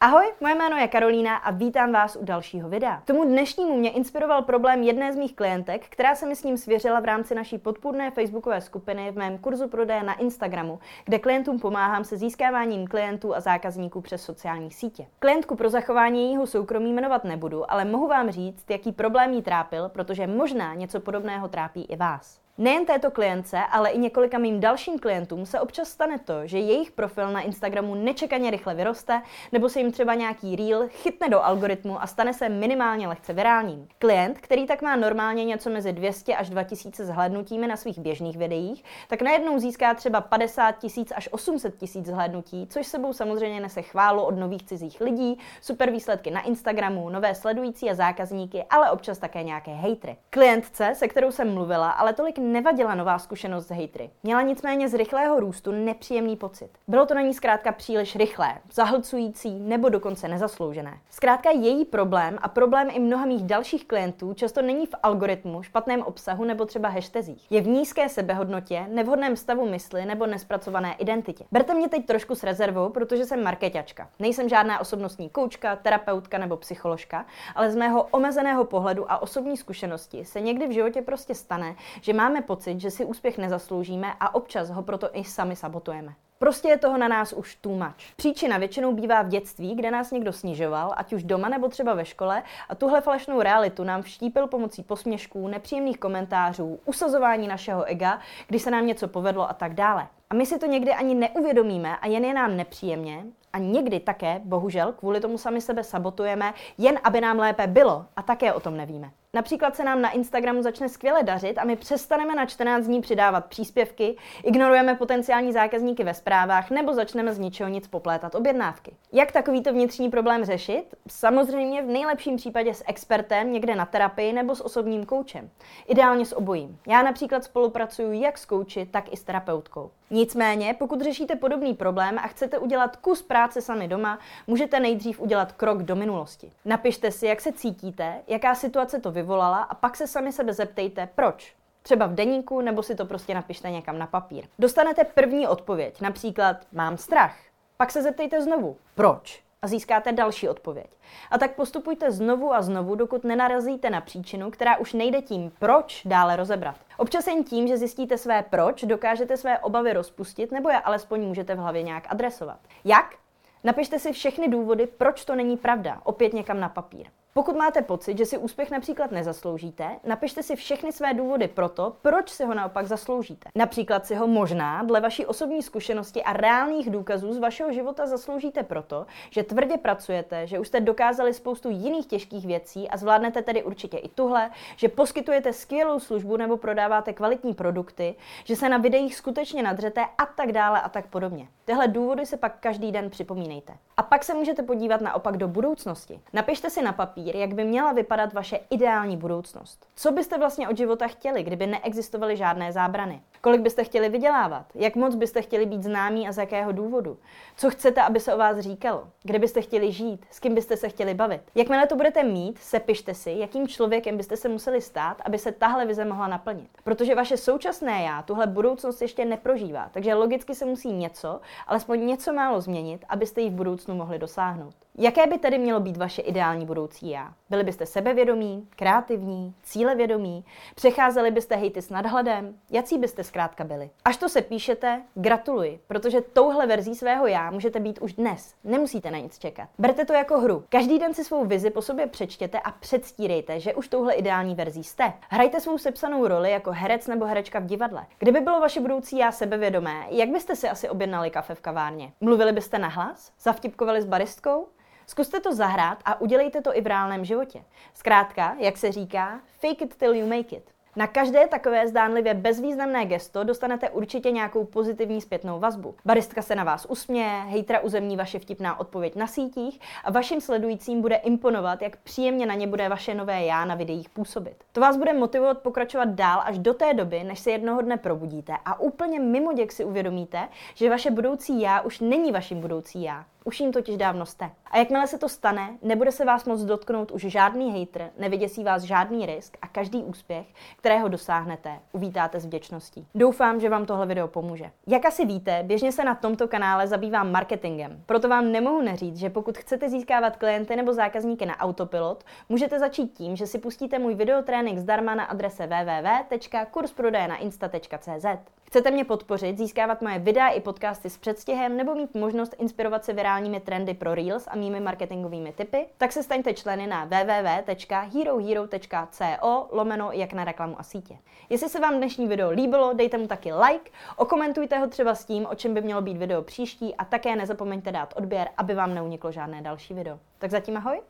Ahoj, moje jméno je Karolína a vítám vás u dalšího videa. K tomu dnešnímu mě inspiroval problém jedné z mých klientek, která se mi s ním svěřila v rámci naší podpůrné facebookové skupiny v mém kurzu prodeje na Instagramu, kde klientům pomáhám se získáváním klientů a zákazníků přes sociální sítě. Klientku pro zachování jejího soukromí jmenovat nebudu, ale mohu vám říct, jaký problém jí trápil, protože možná něco podobného trápí i vás. Nejen této klience, ale i několika mým dalším klientům se občas stane to, že jejich profil na Instagramu nečekaně rychle vyroste, nebo se jim třeba nějaký reel chytne do algoritmu a stane se minimálně lehce virálním. Klient, který tak má normálně něco mezi 200 až 2000 zhlédnutími na svých běžných videích, tak najednou získá třeba 50 tisíc až 800 tisíc zhlédnutí, což sebou samozřejmě nese chválu od nových cizích lidí, super výsledky na Instagramu, nové sledující a zákazníky, ale občas také nějaké hejtry. Klientce, se kterou jsem mluvila, ale tolik nevadila nová zkušenost s hejtry. Měla nicméně z rychlého růstu nepříjemný pocit. Bylo to na ní zkrátka příliš rychlé, zahlcující nebo dokonce nezasloužené. Zkrátka její problém a problém i mnoha mých dalších klientů často není v algoritmu, špatném obsahu nebo třeba hashtazích. Je v nízké sebehodnotě, nevhodném stavu mysli nebo nespracované identitě. Berte mě teď trošku s rezervou, protože jsem marketačka. Nejsem žádná osobnostní koučka, terapeutka nebo psycholožka, ale z mého omezeného pohledu a osobní zkušenosti se někdy v životě prostě stane, že máme máme pocit, že si úspěch nezasloužíme a občas ho proto i sami sabotujeme. Prostě je toho na nás už too much. Příčina většinou bývá v dětství, kde nás někdo snižoval, ať už doma nebo třeba ve škole, a tuhle falešnou realitu nám vštípil pomocí posměšků, nepříjemných komentářů, usazování našeho ega, když se nám něco povedlo a tak dále. A my si to někdy ani neuvědomíme a jen je nám nepříjemně a někdy také, bohužel, kvůli tomu sami sebe sabotujeme, jen aby nám lépe bylo a také o tom nevíme. Například se nám na Instagramu začne skvěle dařit a my přestaneme na 14 dní přidávat příspěvky, ignorujeme potenciální zákazníky ve zprávách nebo začneme z ničeho nic poplétat objednávky. Jak takovýto vnitřní problém řešit? Samozřejmě v nejlepším případě s expertem někde na terapii nebo s osobním koučem. Ideálně s obojím. Já například spolupracuju jak s kouči, tak i s terapeutkou. Nicméně, pokud řešíte podobný problém a chcete udělat kus práce sami doma, můžete nejdřív udělat krok do minulosti. Napište si, jak se cítíte, jaká situace to vyvolala a pak se sami sebe zeptejte, proč. Třeba v deníku, nebo si to prostě napište někam na papír. Dostanete první odpověď, například mám strach. Pak se zeptejte znovu, proč? A získáte další odpověď. A tak postupujte znovu a znovu, dokud nenarazíte na příčinu, která už nejde tím, proč dále rozebrat. Občas jen tím, že zjistíte své proč, dokážete své obavy rozpustit nebo je alespoň můžete v hlavě nějak adresovat. Jak? Napište si všechny důvody, proč to není pravda, opět někam na papír. Pokud máte pocit, že si úspěch například nezasloužíte, napište si všechny své důvody pro to, proč si ho naopak zasloužíte. Například si ho možná dle vaší osobní zkušenosti a reálných důkazů z vašeho života zasloužíte proto, že tvrdě pracujete, že už jste dokázali spoustu jiných těžkých věcí a zvládnete tedy určitě i tuhle, že poskytujete skvělou službu nebo prodáváte kvalitní produkty, že se na videích skutečně nadřete a tak dále a tak podobně. Tyhle důvody se pak každý den připomínejte. A pak se můžete podívat naopak do budoucnosti. Napište si na papír, papír, jak by měla vypadat vaše ideální budoucnost. Co byste vlastně od života chtěli, kdyby neexistovaly žádné zábrany? Kolik byste chtěli vydělávat? Jak moc byste chtěli být známí a z jakého důvodu? Co chcete, aby se o vás říkalo? Kde byste chtěli žít? S kým byste se chtěli bavit? Jakmile to budete mít, sepište si, jakým člověkem byste se museli stát, aby se tahle vize mohla naplnit. Protože vaše současné já tuhle budoucnost ještě neprožívá, takže logicky se musí něco, alespoň něco málo změnit, abyste ji v budoucnu mohli dosáhnout. Jaké by tedy mělo být vaše ideální budoucí já? Byli byste sebevědomí, kreativní, cílevědomí, přecházeli byste hejty s nadhledem, jaký byste zkrátka byli. Až to se píšete, gratuluji, protože touhle verzí svého já můžete být už dnes. Nemusíte na nic čekat. Berte to jako hru. Každý den si svou vizi po sobě přečtěte a předstírejte, že už touhle ideální verzí jste. Hrajte svou sepsanou roli jako herec nebo herečka v divadle. Kdyby bylo vaše budoucí já sebevědomé, jak byste si asi objednali kafe v kavárně? Mluvili byste nahlas? Zavtipkovali s baristkou? Zkuste to zahrát a udělejte to i v reálném životě. Zkrátka, jak se říká, fake it till you make it. Na každé takové zdánlivě bezvýznamné gesto dostanete určitě nějakou pozitivní zpětnou vazbu. Baristka se na vás usměje, hejtra uzemní vaše vtipná odpověď na sítích a vašim sledujícím bude imponovat, jak příjemně na ně bude vaše nové já na videích působit. To vás bude motivovat pokračovat dál až do té doby, než se jednoho dne probudíte a úplně mimo děk si uvědomíte, že vaše budoucí já už není vaším budoucí já. Už jim totiž dávno jste. A jakmile se to stane, nebude se vás moc dotknout už žádný hater, nevyděsí vás žádný risk a každý úspěch, kterého dosáhnete, uvítáte s vděčností. Doufám, že vám tohle video pomůže. Jak asi víte, běžně se na tomto kanále zabývám marketingem. Proto vám nemohu neříct, že pokud chcete získávat klienty nebo zákazníky na autopilot, můžete začít tím, že si pustíte můj videotrénink zdarma na adrese www.kursprodejnainsta.cz. Chcete mě podpořit, získávat moje videa i podcasty s předstihem nebo mít možnost inspirovat se virálními trendy pro Reels a mými marketingovými typy? Tak se staňte členy na www.herohero.co lomeno jak na reklamu a sítě. Jestli se vám dnešní video líbilo, dejte mu taky like, okomentujte ho třeba s tím, o čem by mělo být video příští a také nezapomeňte dát odběr, aby vám neuniklo žádné další video. Tak zatím ahoj